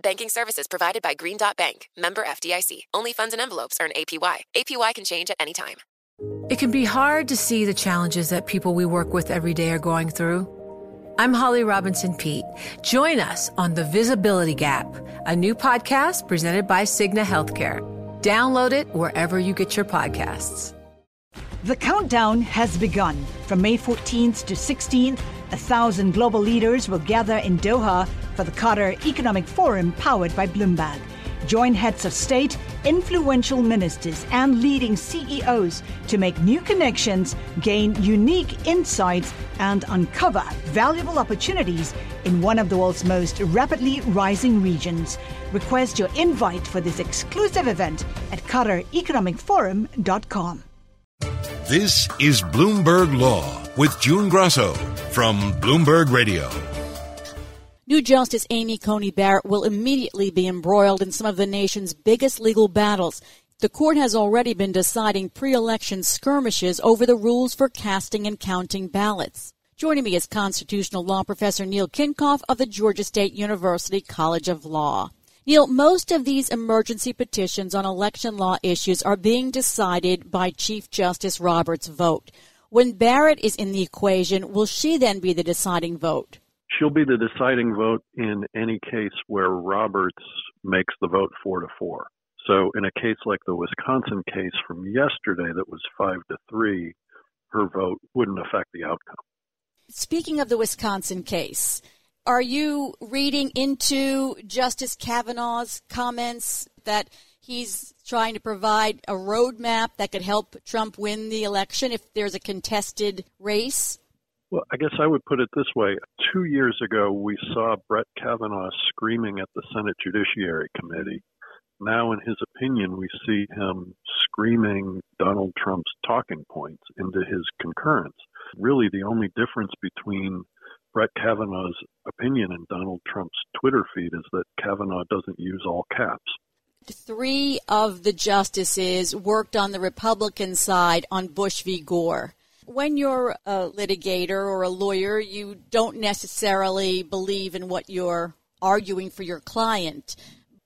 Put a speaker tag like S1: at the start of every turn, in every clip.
S1: Banking services provided by Green Dot Bank, member FDIC. Only funds and envelopes earn APY. APY can change at any time.
S2: It can be hard to see the challenges that people we work with every day are going through. I'm Holly Robinson Peete. Join us on The Visibility Gap, a new podcast presented by Cigna Healthcare. Download it wherever you get your podcasts.
S3: The countdown has begun. From May 14th to 16th, a thousand global leaders will gather in Doha for the Qatar Economic Forum powered by Bloomberg. Join heads of state, influential ministers, and leading CEOs to make new connections, gain unique insights, and uncover valuable opportunities in one of the world's most rapidly rising regions. Request your invite for this exclusive event at QatarEconomicForum.com.
S4: This is Bloomberg Law with June Grasso from Bloomberg Radio.
S5: New Justice Amy Coney Barrett will immediately be embroiled in some of the nation's biggest legal battles. The court has already been deciding pre election skirmishes over the rules for casting and counting ballots. Joining me is constitutional law professor Neil Kinkopf of the Georgia State University College of Law. Neil, most of these emergency petitions on election law issues are being decided by Chief Justice Roberts' vote. When Barrett is in the equation, will she then be the deciding vote?
S6: She'll be the deciding vote in any case where Roberts makes the vote four to four. So, in a case like the Wisconsin case from yesterday that was five to three, her vote wouldn't affect the outcome.
S5: Speaking of the Wisconsin case, are you reading into Justice Kavanaugh's comments that he's trying to provide a roadmap that could help Trump win the election if there's a contested race?
S6: Well, I guess I would put it this way. Two years ago, we saw Brett Kavanaugh screaming at the Senate Judiciary Committee. Now, in his opinion, we see him screaming Donald Trump's talking points into his concurrence. Really, the only difference between Brett Kavanaugh's opinion and Donald Trump's Twitter feed is that Kavanaugh doesn't use all caps.
S5: Three of the justices worked on the Republican side on Bush v. Gore. When you're a litigator or a lawyer, you don't necessarily believe in what you're arguing for your client.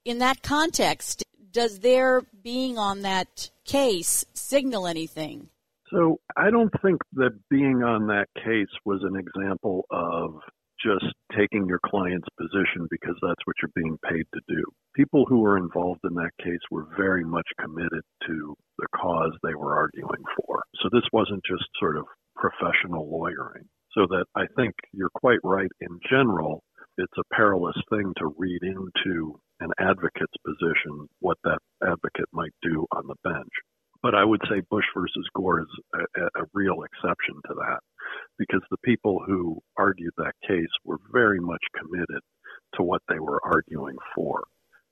S5: In that context, does their being on that case signal anything?
S6: So I don't think that being on that case was an example of just taking your client's position because that's what you're being paid to do. People who were involved in that case were very much committed to the cause they were arguing for. So this wasn't just sort of professional lawyering. So that I think you're quite right in general. It's a perilous thing to read into an advocate's position what that advocate might do on the bench. But I would say Bush versus Gore is a, a real exception to that because the people who argued that case were very much committed to what they were arguing for.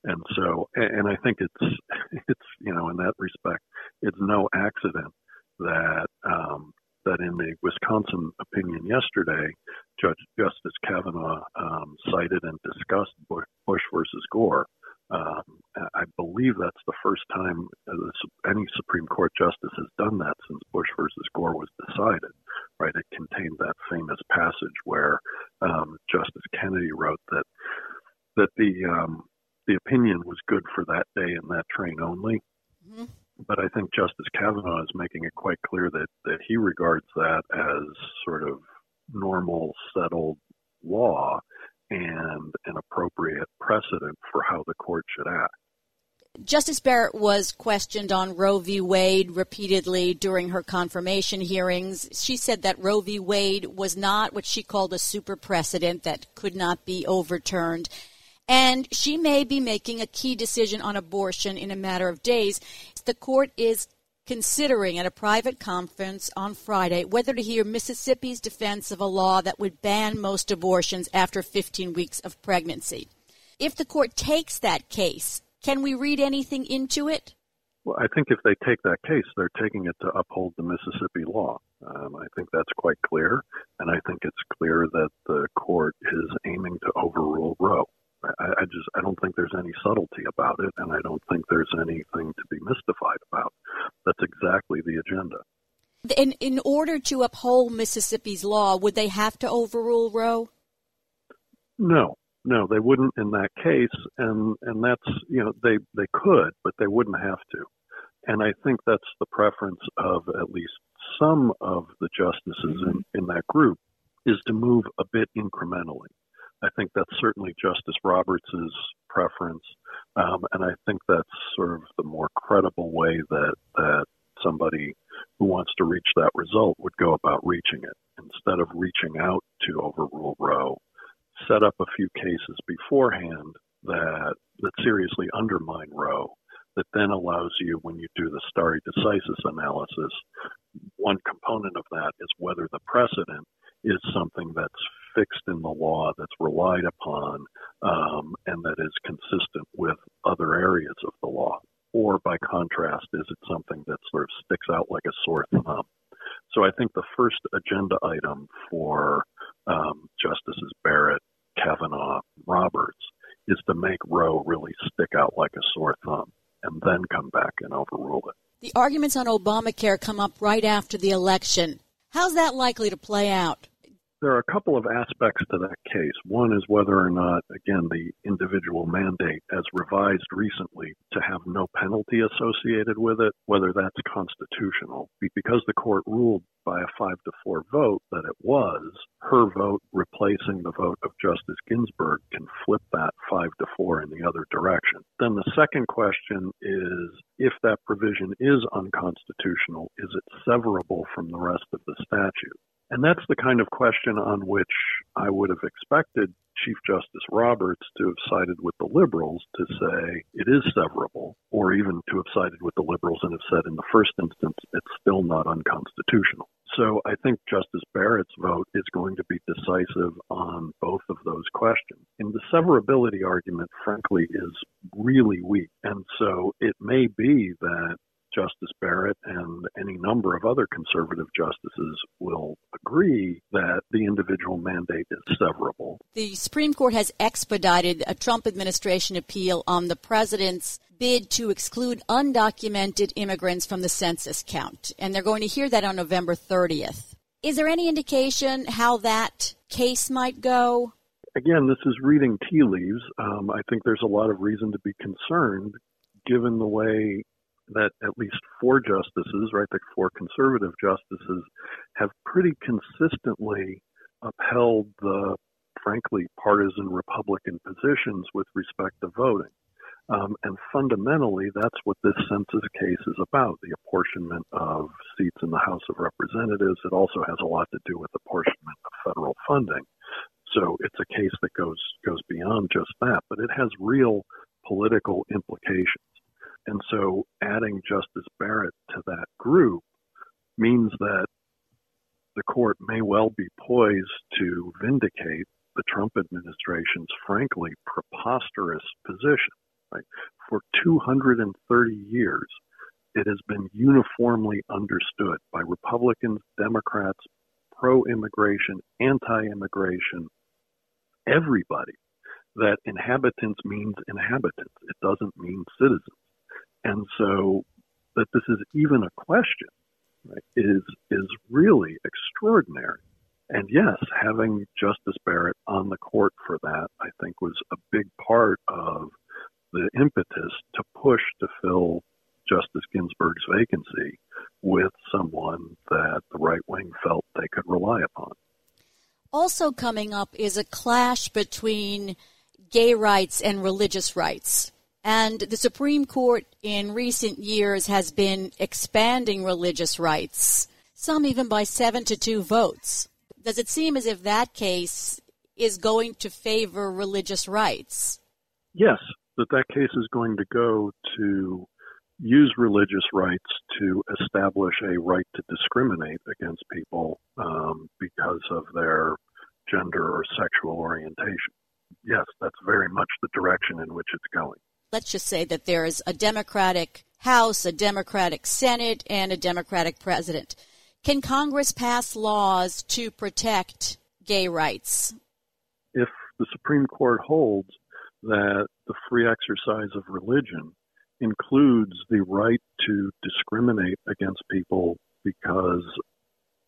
S6: And so, and I think it's, it's, you know, in that respect, it's no accident that, um, that in the Wisconsin opinion yesterday, Judge Justice Kavanaugh um, cited and discussed Bush, Bush versus Gore um, I believe that's the first time any Supreme Court justice has done that since Bush versus Gore was decided. Right? It contained that famous passage where um, Justice Kennedy wrote that that the um, the opinion was good for that day and that train only. Mm-hmm. But I think Justice Kavanaugh is making it quite clear that that he regards that as sort of normal, settled law and an appropriate precedent for how the court should act.
S5: Justice Barrett was questioned on Roe v. Wade repeatedly during her confirmation hearings. She said that Roe v. Wade was not what she called a super precedent that could not be overturned. And she may be making a key decision on abortion in a matter of days. The court is considering at a private conference on Friday whether to hear Mississippi's defense of a law that would ban most abortions after 15 weeks of pregnancy. If the court takes that case, can we read anything into it?
S6: Well, I think if they take that case, they're taking it to uphold the Mississippi law. Um, I think that's quite clear, and I think it's clear that the court is aiming to overrule Roe. I, I just I don't think there's any subtlety about it, and I don't think there's anything to be mystified about. That's exactly the agenda.
S5: In in order to uphold Mississippi's law, would they have to overrule Roe?
S6: No, no, they wouldn't in that case, and and that's you know they they could, but they wouldn't have to. And I think that's the preference of at least some of the justices in, in that group is to move a bit incrementally. I think that's certainly Justice Roberts's preference, um, and I think that's sort of the more credible way that that somebody who wants to reach that result would go about reaching it instead of reaching out to overrule Roe. Set up a few cases beforehand that that seriously undermine Roe that then allows you, when you do the stare decisis analysis, one component of that is whether the precedent is something that's fixed in the law, that's relied upon, um, and that is consistent with other areas of the law. Or by contrast, is it something that sort of sticks out like a sore thumb? So I think the first agenda item for um, Justices Barrett, Kavanaugh, Roberts is to make Roe really stick out like a sore thumb and then come back and overrule it.
S5: The arguments on Obamacare come up right after the election. How's that likely to play out?
S6: There are a couple of aspects to that case. One is whether or not, again, the individual mandate, as revised recently, to have no penalty associated with it, whether that's constitutional. Because the court ruled by a five to four vote that it was, her vote replacing the vote of Justice Ginsburg can flip that five to four in the other direction. Then the second question is if that provision is unconstitutional, is it severable from the rest of the statute? And that's the kind of question on which I would have expected Chief Justice Roberts to have sided with the liberals to say it is severable, or even to have sided with the liberals and have said in the first instance it's still not unconstitutional. So I think Justice Barrett's vote is going to be decisive on both of those questions. And the severability argument, frankly, is really weak. And so it may be that Justice Barrett and any number of other conservative justices will agree that the individual mandate is severable.
S5: The Supreme Court has expedited a Trump administration appeal on the president's bid to exclude undocumented immigrants from the census count, and they're going to hear that on November 30th. Is there any indication how that case might go?
S6: Again, this is reading tea leaves. Um, I think there's a lot of reason to be concerned given the way that at least four justices, right, the four conservative justices, have pretty consistently upheld the, frankly, partisan Republican positions with respect to voting. Um, and fundamentally, that's what this census case is about the apportionment of seats in the House of Representatives. It also has a lot to do with apportionment of federal funding. So it's a case that goes goes beyond just that, but it has real political implications. And so adding Justice Barrett to that group means that the court may well be poised to vindicate the Trump administration's frankly preposterous position. Right? For 230 years, it has been uniformly understood by Republicans, Democrats, pro immigration, anti immigration, everybody, that inhabitants means inhabitants. It doesn't mean citizens. And so that this is even a question right, is is really extraordinary. And yes, having Justice Barrett on the court for that, I think, was a big part of the impetus to push to fill Justice Ginsburg's vacancy with someone that the right wing felt they could rely upon.
S5: Also, coming up is a clash between gay rights and religious rights. And the Supreme Court in recent years has been expanding religious rights, some even by seven to two votes. Does it seem as if that case is going to favor religious rights?
S6: Yes, that that case is going to go to use religious rights to establish a right to discriminate against people um, because of their gender or sexual orientation. Yes, that's very much the direction in which it's going
S5: let's just say that there is a Democratic House, a Democratic Senate, and a Democratic president. Can Congress pass laws to protect gay rights?
S6: If the Supreme Court holds that the free exercise of religion includes the right to discriminate against people because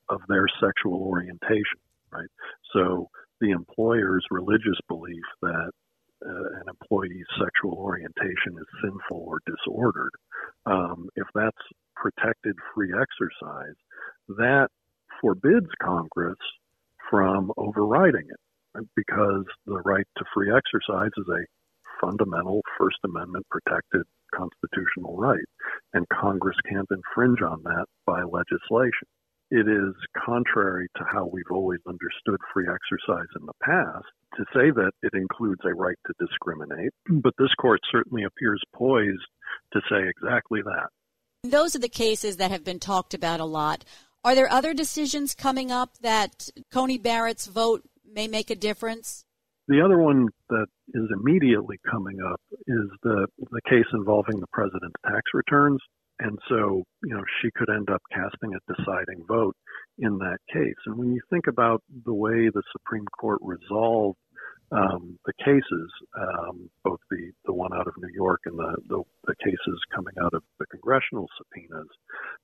S6: of their sexual orientation, right? So the employer's religious belief that an employee's sexual orientation is sinful or disordered, um, if that's protected free exercise, that forbids Congress from overriding it because the right to free exercise is a fundamental First Amendment protected constitutional right, and Congress can't infringe on that by legislation. It is contrary to how we've always understood free exercise in the past to say that it includes a right to discriminate, but this court certainly appears poised to say exactly that.
S5: Those are the cases that have been talked about a lot. Are there other decisions coming up that Coney Barrett's vote may make a difference?
S6: The other one that is immediately coming up is the the case involving the president's tax returns, and so you know she could end up casting a deciding vote in that case. And when you think about the way the Supreme Court resolved um, the cases, um, both the, the one out of New York and the, the, the, cases coming out of the congressional subpoenas,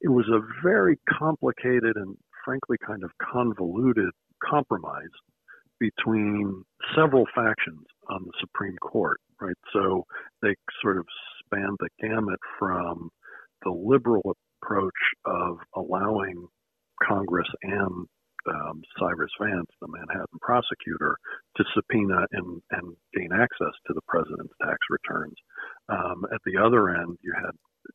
S6: it was a very complicated and frankly kind of convoluted compromise between several factions on the Supreme Court, right? So they sort of spanned the gamut from the liberal approach of allowing Congress and um, Cyrus Vance, the Manhattan prosecutor, to subpoena and, and gain access to the president's tax returns. Um, at the other end, you had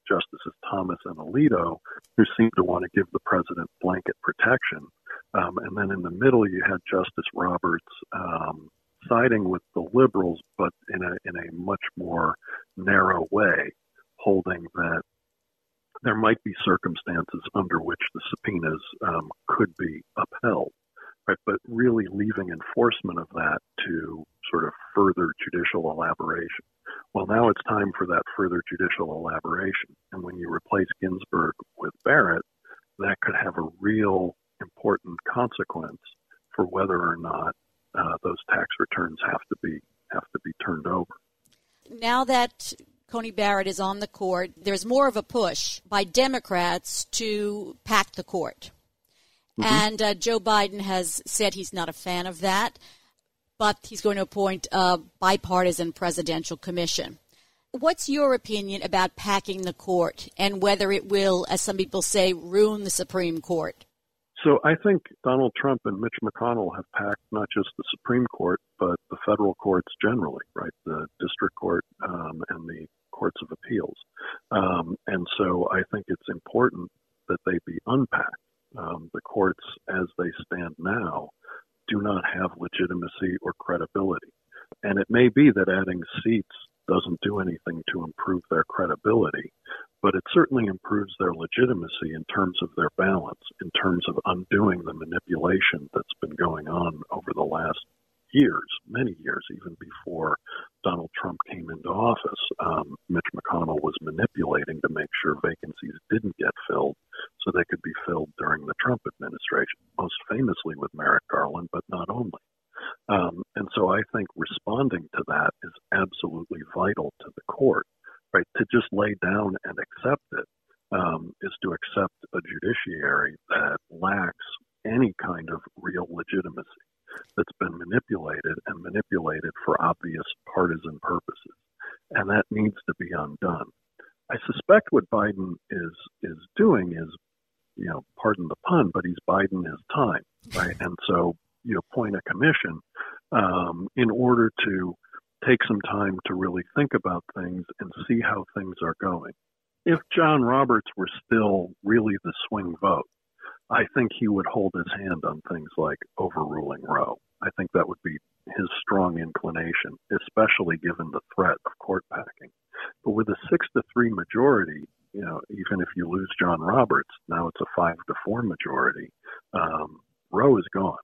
S6: Justices Thomas and Alito, who seemed to want to give the president blanket protection. Um, and then in the middle, you had Justice Roberts um, siding with the liberals, but in a in a much more narrow way, holding that there might be circumstances under which the subpoenas um, could be upheld, right? But really leaving enforcement of that to sort of further judicial elaboration. Well, now it's time for that further judicial elaboration. And when you replace Ginsburg with Barrett, that could have a real important consequence for whether or not uh, those tax returns have to be have to be turned over.
S5: Now that Coney Barrett is on the court, there's more of a push by Democrats to pack the court. Mm-hmm. And uh, Joe Biden has said he's not a fan of that, but he's going to appoint a bipartisan presidential commission. What's your opinion about packing the court and whether it will, as some people say, ruin the Supreme Court?
S6: So I think Donald Trump and Mitch McConnell have packed not just the Supreme Court, but the federal courts generally, right? The district court um, and the courts of appeals. Um, and so I think it's important that they be unpacked. Um, the courts, as they stand now, do not have legitimacy or credibility. And it may be that adding seats doesn't do anything to improve their credibility, but it certainly improves their legitimacy in terms of their balance, in terms of undoing the manipulation that's been going on over the last years, many years, even before Donald Trump came into office. Um, Mitch McConnell was manipulating to make sure vacancies didn't get filled so they could be filled during the Trump administration, most famously with Merrick Garland, but not only. Um, and so I think responding to that is absolutely vital to the court, right? To just lay down and accept it um, is to accept a judiciary that lacks any kind of real legitimacy, that's been manipulated and manipulated for obvious partisan purposes. And that needs to be undone. I suspect what Biden is is doing is, you know, pardon the pun, but he's Biden his time, right? And so you appoint a commission um, in order to take some time to really think about things and see how things are going. If John Roberts were still really the swing vote, I think he would hold his hand on things like overruling Roe. I think that would be his strong inclination, especially given the threat of court packing. But with a six to three majority, you know, even if you lose John Roberts, now it's a five to four majority. Um, Roe is gone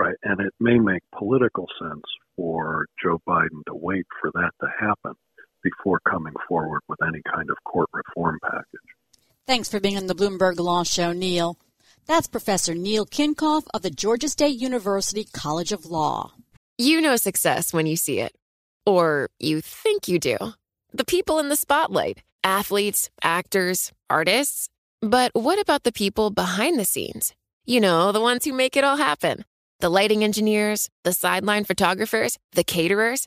S6: right? And it may make political sense for Joe Biden to wait for that to happen before coming forward with any kind of court reform package.
S5: Thanks for being on the Bloomberg Law Show, Neil. That's Professor Neil Kinkopf of the Georgia State University College of Law.
S1: You know success when you see it, or you think you do. The people in the spotlight athletes, actors, artists. But what about the people behind the scenes? You know, the ones who make it all happen the lighting engineers, the sideline photographers, the caterers.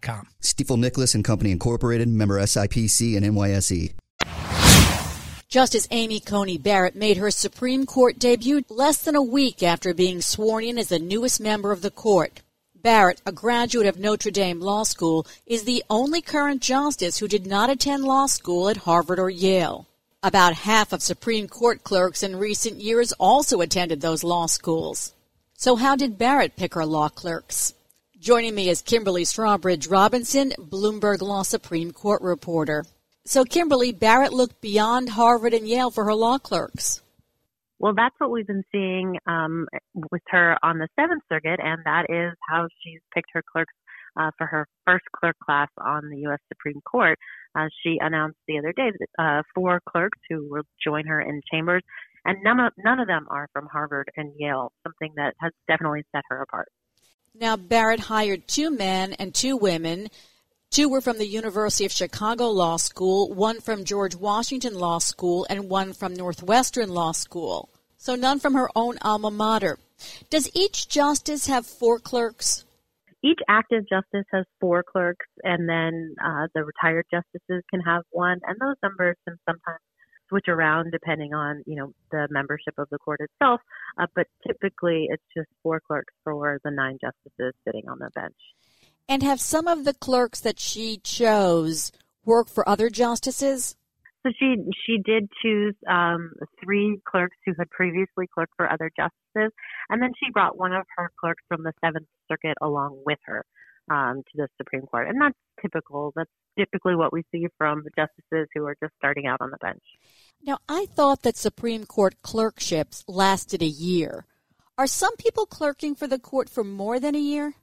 S7: com.
S8: Stifel Nicolaus and Company Incorporated, member SIPC and NYSE.
S5: Justice Amy Coney Barrett made her Supreme Court debut less than a week after being sworn in as the newest member of the court. Barrett, a graduate of Notre Dame Law School, is the only current justice who did not attend law school at Harvard or Yale. About half of Supreme Court clerks in recent years also attended those law schools. So how did Barrett pick her law clerks? Joining me is Kimberly Strawbridge Robinson, Bloomberg Law Supreme Court reporter. So, Kimberly, Barrett looked beyond Harvard and Yale for her law clerks.
S9: Well, that's what we've been seeing um, with her on the Seventh Circuit, and that is how she's picked her clerks uh, for her first clerk class on the U.S. Supreme Court. Uh, she announced the other day that uh, four clerks who will join her in chambers, and none of, none of them are from Harvard and Yale, something that has definitely set her apart.
S5: Now, Barrett hired two men and two women. Two were from the University of Chicago Law School, one from George Washington Law School, and one from Northwestern Law School. So none from her own alma mater. Does each justice have four clerks?
S9: Each active justice has four clerks, and then uh, the retired justices can have one, and those numbers can sometimes switch around depending on you know the membership of the court itself. Uh, but typically, it's just four clerks for the nine justices sitting on the bench.
S5: And have some of the clerks that she chose work for other justices?
S9: So she she did choose um, three clerks who had previously clerked for other justices, and then she brought one of her clerks from the Seventh Circuit along with her um, to the Supreme Court, and that's typical. That's typically what we see from justices who are just starting out on the bench.
S5: Now, I thought that Supreme Court clerkships lasted a year. Are some people clerking for the court for more than a year?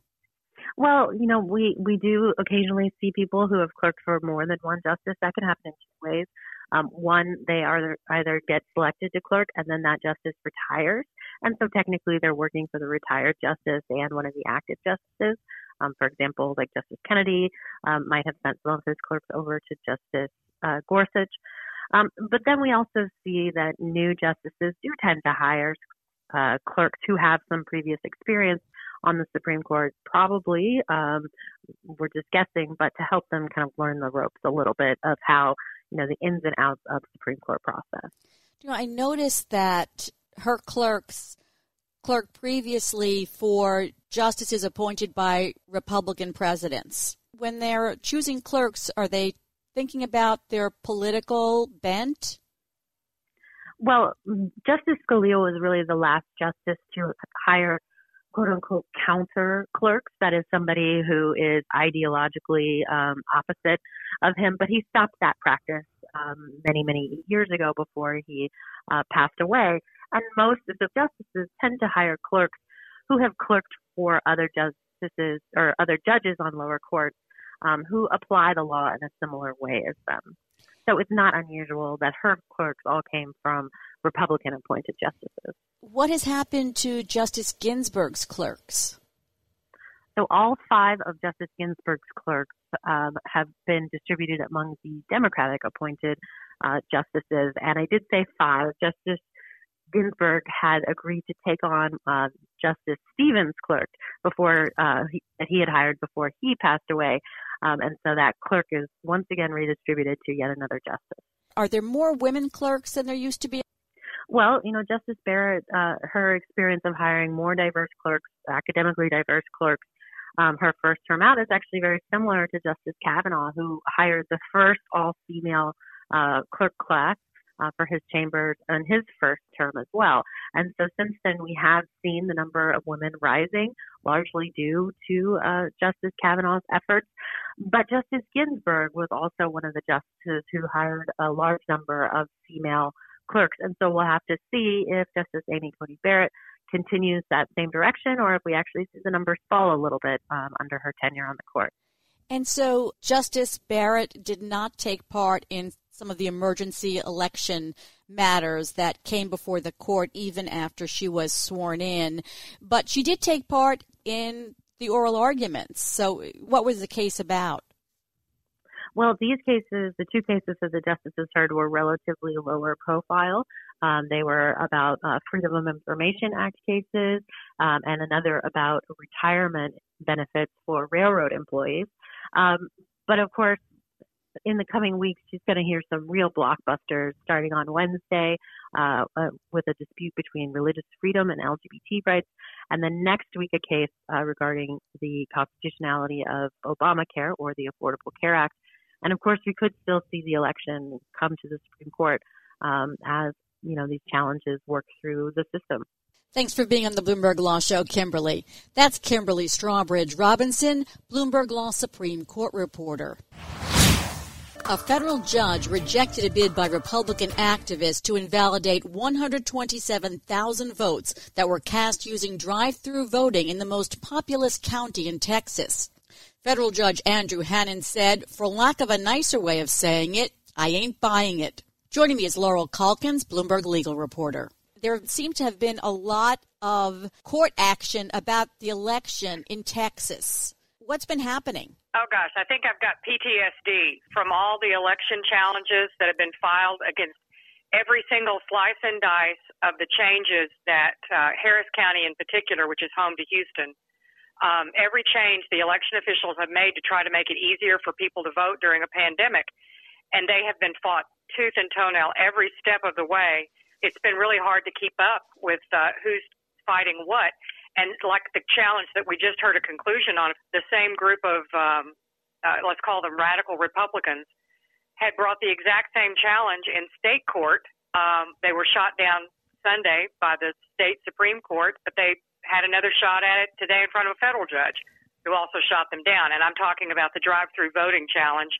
S9: Well, you know, we, we do occasionally see people who have clerked for more than one justice. That can happen in two ways. Um, one, they are either get selected to clerk and then that justice retires. And so technically they're working for the retired justice and one of the active justices. Um, for example, like Justice Kennedy um, might have sent some of his clerks over to Justice uh, Gorsuch. Um, but then we also see that new justices do tend to hire uh, clerks who have some previous experience on the Supreme Court, probably, um, we're just guessing, but to help them kind of learn the ropes a little bit of how, you know, the ins and outs of the Supreme Court process.
S5: You know, I noticed that her clerks clerk previously for justices appointed by Republican presidents. When they're choosing clerks, are they thinking about their political bent?
S9: Well, Justice Scalia was really the last justice to hire quote unquote counter clerks. That is somebody who is ideologically um, opposite of him, but he stopped that practice um, many, many years ago before he uh, passed away. And most of the justices tend to hire clerks who have clerked for other justices or other judges on lower courts um, who apply the law in a similar way as them. So it's not unusual that her clerks all came from Republican appointed justices.
S5: What has happened to Justice Ginsburg's clerks?
S9: So all five of Justice Ginsburg's clerks um, have been distributed among the Democratic appointed uh, justices. And I did say five. Justice Ginsburg had agreed to take on uh, Justice Stevens' clerk before uh, he, that he had hired before he passed away, um, and so that clerk is once again redistributed to yet another justice.
S5: Are there more women clerks than there used to be?
S9: Well, you know, Justice Barrett, uh, her experience of hiring more diverse clerks, academically diverse clerks, um, her first term out is actually very similar to Justice Kavanaugh, who hired the first all-female uh, clerk class uh, for his chambers in his first term as well. And so since then, we have seen the number of women rising, largely due to uh, Justice Kavanaugh's efforts. But Justice Ginsburg was also one of the justices who hired a large number of female clerks. And so we'll have to see if Justice Amy Coney Barrett continues that same direction or if we actually see the numbers fall a little bit um, under her tenure on the court.
S5: And so Justice Barrett did not take part in some of the emergency election matters that came before the court even after she was sworn in, but she did take part in the oral arguments. So, what was the case about?
S9: Well, these cases, the two cases that the justices heard were relatively lower profile. Um, they were about uh, Freedom of Information Act cases um, and another about retirement benefits for railroad employees. Um, but of course, in the coming weeks, she's going to hear some real blockbusters starting on Wednesday uh, uh, with a dispute between religious freedom and LGBT rights, and then next week a case uh, regarding the constitutionality of Obamacare or the Affordable Care Act. And of course, we could still see the election come to the Supreme Court um, as you know these challenges work through the system.
S5: Thanks for being on the Bloomberg Law Show, Kimberly. That's Kimberly Strawbridge Robinson, Bloomberg Law Supreme Court reporter. A federal judge rejected a bid by Republican activists to invalidate 127,000 votes that were cast using drive through voting in the most populous county in Texas. Federal Judge Andrew Hanen said, for lack of a nicer way of saying it, I ain't buying it. Joining me is Laurel Calkins, Bloomberg legal reporter there seemed to have been a lot of court action about the election in Texas. What's been happening?
S10: Oh gosh, I think I've got PTSD from all the election challenges that have been filed against every single slice and dice of the changes that uh, Harris County, in particular, which is home to Houston, um, every change the election officials have made to try to make it easier for people to vote during a pandemic, and they have been fought tooth and toenail every step of the way it's been really hard to keep up with uh, who's fighting what. And like the challenge that we just heard a conclusion on, the same group of, um, uh, let's call them radical Republicans, had brought the exact same challenge in state court. Um, they were shot down Sunday by the state Supreme Court, but they had another shot at it today in front of a federal judge who also shot them down. And I'm talking about the drive through voting challenge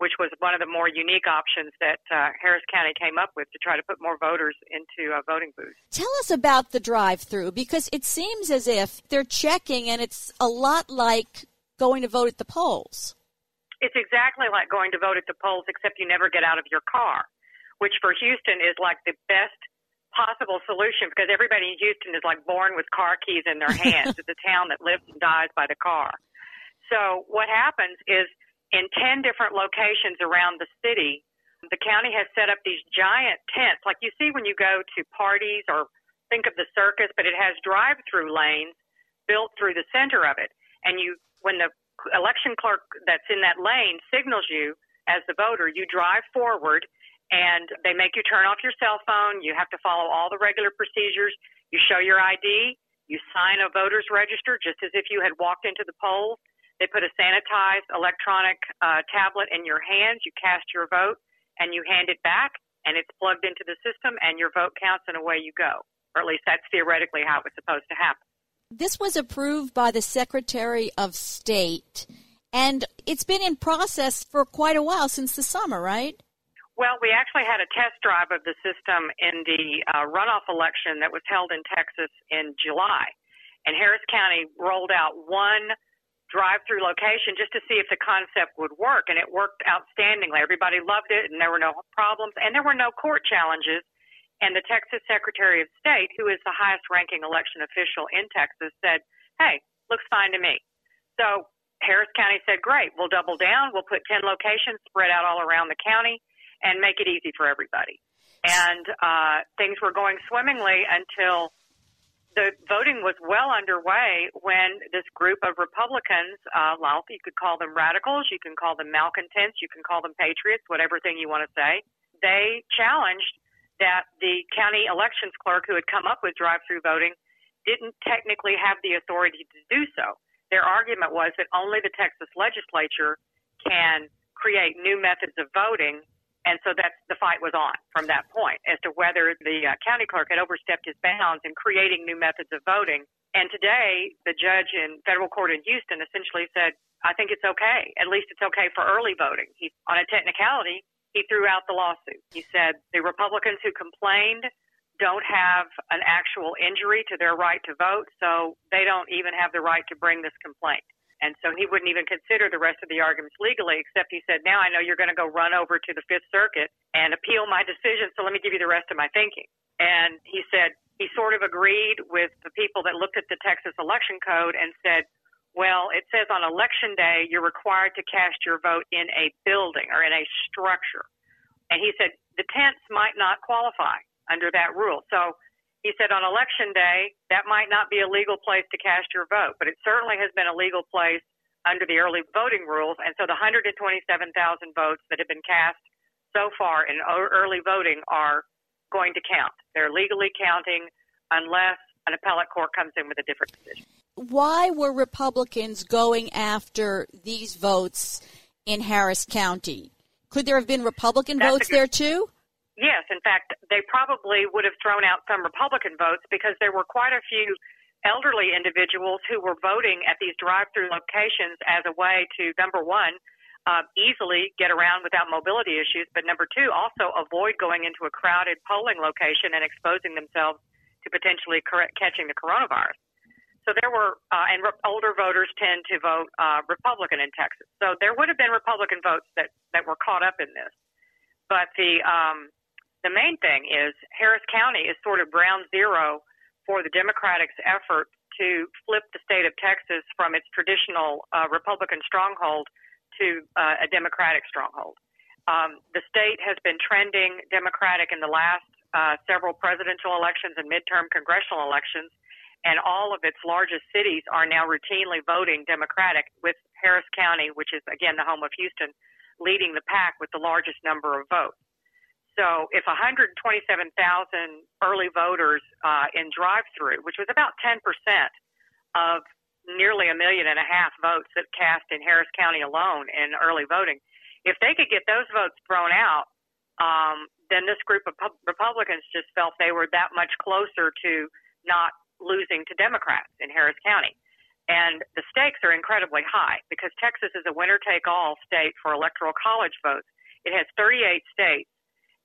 S10: which was one of the more unique options that uh, Harris County came up with to try to put more voters into uh, voting booths.
S5: Tell us about the drive-through because it seems as if they're checking, and it's a lot like going to vote at the polls.
S10: It's exactly like going to vote at the polls, except you never get out of your car, which for Houston is like the best possible solution because everybody in Houston is like born with car keys in their hands. it's a town that lives and dies by the car. So what happens is in 10 different locations around the city. The county has set up these giant tents, like you see when you go to parties or think of the circus, but it has drive through lanes built through the center of it. And you, when the election clerk that's in that lane signals you as the voter, you drive forward and they make you turn off your cell phone. You have to follow all the regular procedures. You show your ID. You sign a voter's register just as if you had walked into the polls. They put a sanitized electronic uh, tablet in your hands. You cast your vote and you hand it back, and it's plugged into the system, and your vote counts, and away you go. Or at least that's theoretically how it was supposed to happen.
S5: This was approved by the Secretary of State, and it's been in process for quite a while since the summer, right?
S10: Well, we actually had a test drive of the system in the uh, runoff election that was held in Texas in July. And Harris County rolled out one drive through location just to see if the concept would work. And it worked outstandingly. Everybody loved it, and there were no problems, and there were no court challenges. And the Texas Secretary of State, who is the highest ranking election official in Texas, said, Hey, looks fine to me. So Harris County said, Great, we'll double down. We'll put 10 locations spread out all around the county and make it easy for everybody. And uh, things were going swimmingly until the voting was well underway when this group of Republicans, uh, well, you could call them radicals, you can call them malcontents, you can call them patriots, whatever thing you want to say, they challenged that the county elections clerk who had come up with drive through voting didn't technically have the authority to do so. Their argument was that only the Texas legislature can create new methods of voting and so that's the fight was on from that point as to whether the uh, county clerk had overstepped his bounds in creating new methods of voting. And today, the judge in federal court in Houston essentially said, I think it's okay. At least it's okay for early voting. He, on a technicality, he threw out the lawsuit. He said the Republicans who complained don't have an actual injury to their right to vote, so they don't even have the right to bring this complaint. And so he wouldn't even consider the rest of the arguments legally, except he said, Now I know you're going to go run over to the Fifth Circuit and appeal my decision, so let me give you the rest of my thinking. And he said he sort of agreed with the people that looked at the Texas election code and said, well, it says on election day you're required to cast your vote in a building or in a structure. And he said the tents might not qualify under that rule. So he said on election day, that might not be a legal place to cast your vote, but it certainly has been a legal place under the early voting rules. And so the 127,000 votes that have been cast so far in early voting are going to count. They're legally counting unless an appellate court comes in with a different decision.
S5: Why were Republicans going after these votes in Harris County? Could there have been Republican
S10: That's
S5: votes
S10: good,
S5: there too?
S10: Yes, in fact, they probably would have thrown out some Republican votes because there were quite a few elderly individuals who were voting at these drive-through locations as a way to number one uh, easily get around without mobility issues, but number two also avoid going into a crowded polling location and exposing themselves to potentially correct, catching the coronavirus. So there were, uh, and re- older voters tend to vote uh, Republican in Texas. So there would have been Republican votes that that were caught up in this. But the um, the main thing is Harris County is sort of ground zero for the Democrats' effort to flip the state of Texas from its traditional uh, Republican stronghold to uh, a Democratic stronghold. Um, the state has been trending Democratic in the last uh, several presidential elections and midterm congressional elections, and all of its largest cities are now routinely voting Democratic, with Harris County, which is again the home of Houston, leading the pack with the largest number of votes. So if 127,000 early voters uh, in drive-through, which was about 10% of nearly a million and a half votes that cast in Harris County alone in early voting, if they could get those votes thrown out, um, then this group of Republicans just felt they were that much closer to not losing to Democrats in Harris County. And the stakes are incredibly high because Texas is a winner take all state for electoral college votes. It has 38 states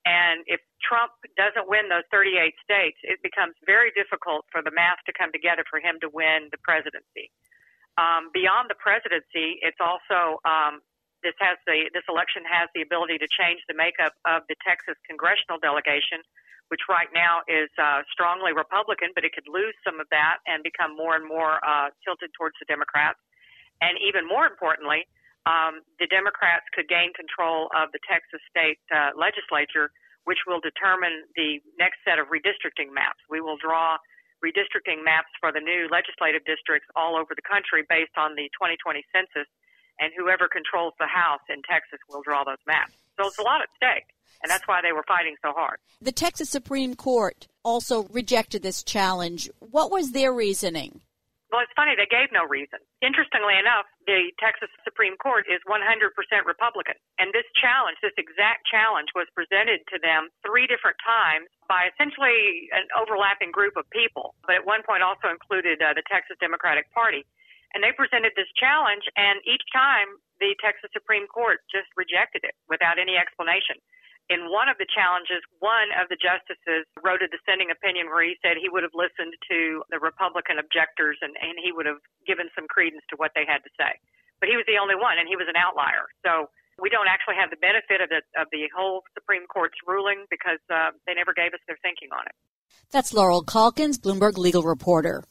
S10: and if Trump doesn't win those 38 states, it becomes very difficult for the math to come together for him to win the presidency. Um, beyond the presidency, it's also um, this has the this election has the ability to change the makeup of the Texas congressional delegation, which right now is uh, strongly Republican, but it could lose some of that and become more and more uh, tilted towards the Democrats. And even more importantly, um, the Democrats could gain control of the Texas state uh, legislature, which will determine the next set of redistricting maps. We will draw redistricting maps for the new legislative districts all over the country based on the 2020 census, and whoever controls the House in Texas will draw those maps. So it's a lot at stake, and that's why they were fighting so hard.
S5: The Texas Supreme Court also rejected this challenge. What was their reasoning?
S10: Well, it's funny, they gave no reason. Interestingly enough, the Texas Supreme Court is 100% Republican. And this challenge, this exact challenge, was presented to them three different times by essentially an overlapping group of people, but at one point also included uh, the Texas Democratic Party. And they presented this challenge, and each time the Texas Supreme Court just rejected it without any explanation in one of the challenges, one of the justices wrote a dissenting opinion where he said he would have listened to the Republican objectors and, and he would have given some credence to what they had to say. But he was the only one, and he was an outlier. So we don't actually have the benefit of the, of the whole Supreme Court's ruling because uh, they never gave us their thinking on it.
S5: That's Laurel Calkins, Bloomberg legal reporter.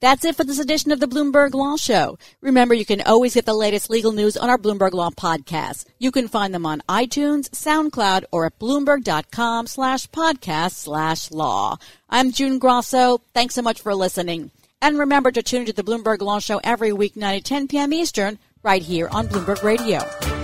S5: That's it for this edition of the Bloomberg Law Show. Remember, you can always get the latest legal news on our Bloomberg Law podcast. You can find them on iTunes, SoundCloud, or at bloomberg.com slash podcast slash law. I'm June Grosso. Thanks so much for listening. And remember to tune into the Bloomberg Law Show every weeknight at 10 p.m. Eastern, right here on Bloomberg Radio.